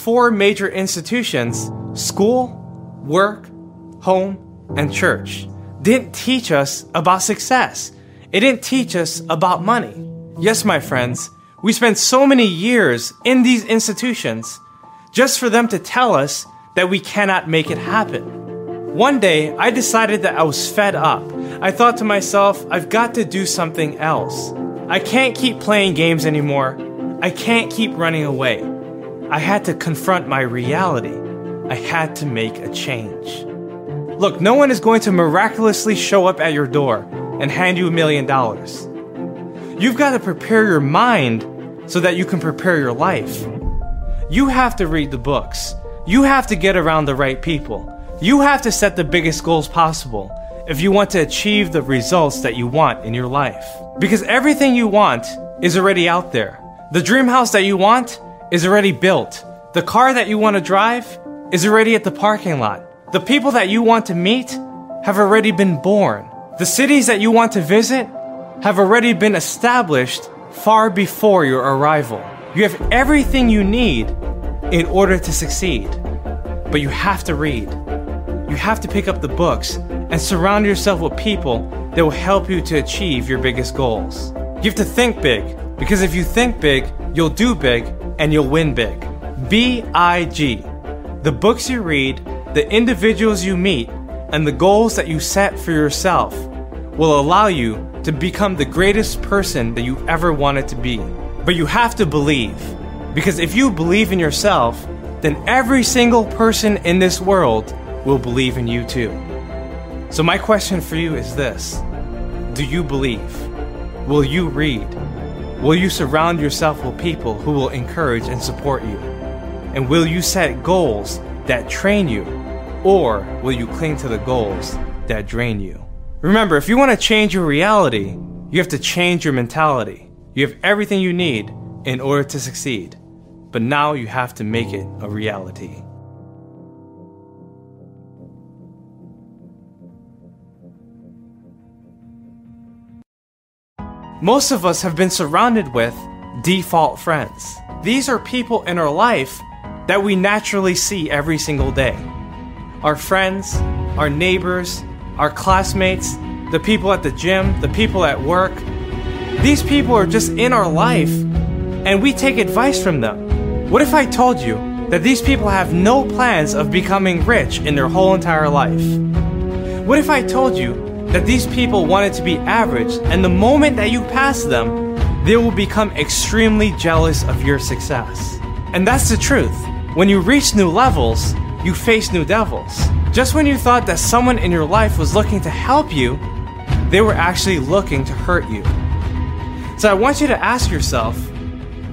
Four major institutions school, work, home, and church didn't teach us about success. It didn't teach us about money. Yes, my friends, we spent so many years in these institutions just for them to tell us that we cannot make it happen. One day, I decided that I was fed up. I thought to myself, I've got to do something else. I can't keep playing games anymore. I can't keep running away. I had to confront my reality. I had to make a change. Look, no one is going to miraculously show up at your door and hand you a million dollars. You've got to prepare your mind so that you can prepare your life. You have to read the books. You have to get around the right people. You have to set the biggest goals possible if you want to achieve the results that you want in your life. Because everything you want is already out there. The dream house that you want is already built. The car that you want to drive is already at the parking lot. The people that you want to meet have already been born. The cities that you want to visit have already been established far before your arrival. You have everything you need in order to succeed. But you have to read. You have to pick up the books and surround yourself with people that will help you to achieve your biggest goals. You have to think big, because if you think big, you'll do big and you'll win big. B I G. The books you read, the individuals you meet, and the goals that you set for yourself will allow you to become the greatest person that you ever wanted to be. But you have to believe. Because if you believe in yourself, then every single person in this world will believe in you too. So, my question for you is this Do you believe? Will you read? Will you surround yourself with people who will encourage and support you? And will you set goals that train you? Or will you cling to the goals that drain you? Remember, if you want to change your reality, you have to change your mentality. You have everything you need in order to succeed. But now you have to make it a reality. Most of us have been surrounded with default friends. These are people in our life that we naturally see every single day. Our friends, our neighbors, our classmates, the people at the gym, the people at work. These people are just in our life and we take advice from them. What if I told you that these people have no plans of becoming rich in their whole entire life? What if I told you that these people wanted to be average, and the moment that you pass them, they will become extremely jealous of your success. And that's the truth. When you reach new levels, you face new devils. Just when you thought that someone in your life was looking to help you, they were actually looking to hurt you. So I want you to ask yourself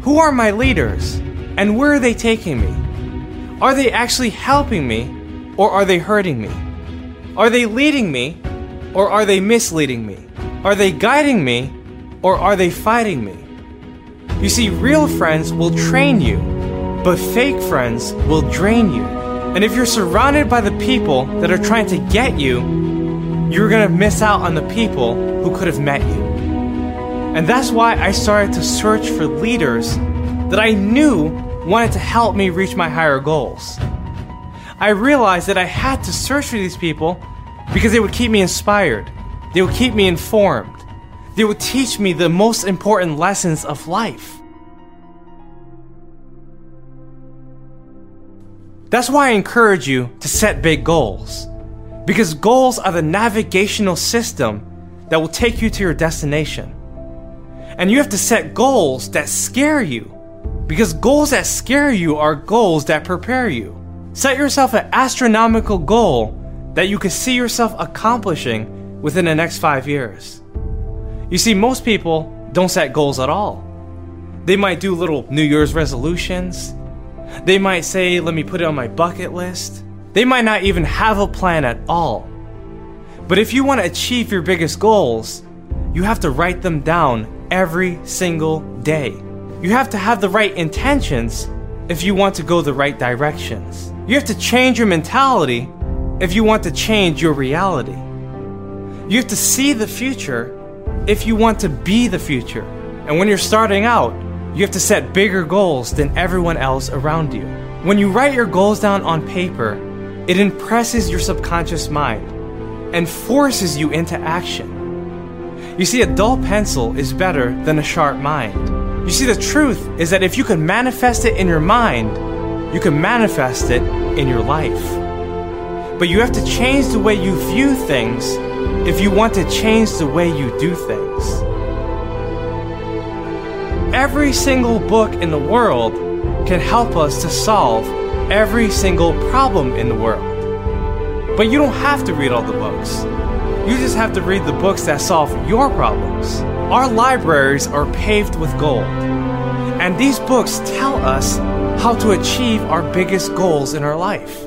who are my leaders and where are they taking me? Are they actually helping me or are they hurting me? Are they leading me or are they misleading me? Are they guiding me or are they fighting me? You see, real friends will train you, but fake friends will drain you. And if you're surrounded by the people that are trying to get you, you're gonna miss out on the people who could have met you. And that's why I started to search for leaders that I knew wanted to help me reach my higher goals. I realized that I had to search for these people because they would keep me inspired, they would keep me informed, they would teach me the most important lessons of life. That's why I encourage you to set big goals. Because goals are the navigational system that will take you to your destination. And you have to set goals that scare you. Because goals that scare you are goals that prepare you. Set yourself an astronomical goal that you could see yourself accomplishing within the next five years. You see, most people don't set goals at all. They might do little New Year's resolutions. They might say, let me put it on my bucket list. They might not even have a plan at all. But if you want to achieve your biggest goals, you have to write them down every single day. You have to have the right intentions if you want to go the right directions. You have to change your mentality if you want to change your reality. You have to see the future if you want to be the future. And when you're starting out, you have to set bigger goals than everyone else around you. When you write your goals down on paper, it impresses your subconscious mind and forces you into action. You see, a dull pencil is better than a sharp mind. You see, the truth is that if you can manifest it in your mind, you can manifest it in your life. But you have to change the way you view things if you want to change the way you do things. Every single book in the world can help us to solve every single problem in the world. But you don't have to read all the books. You just have to read the books that solve your problems. Our libraries are paved with gold. And these books tell us how to achieve our biggest goals in our life.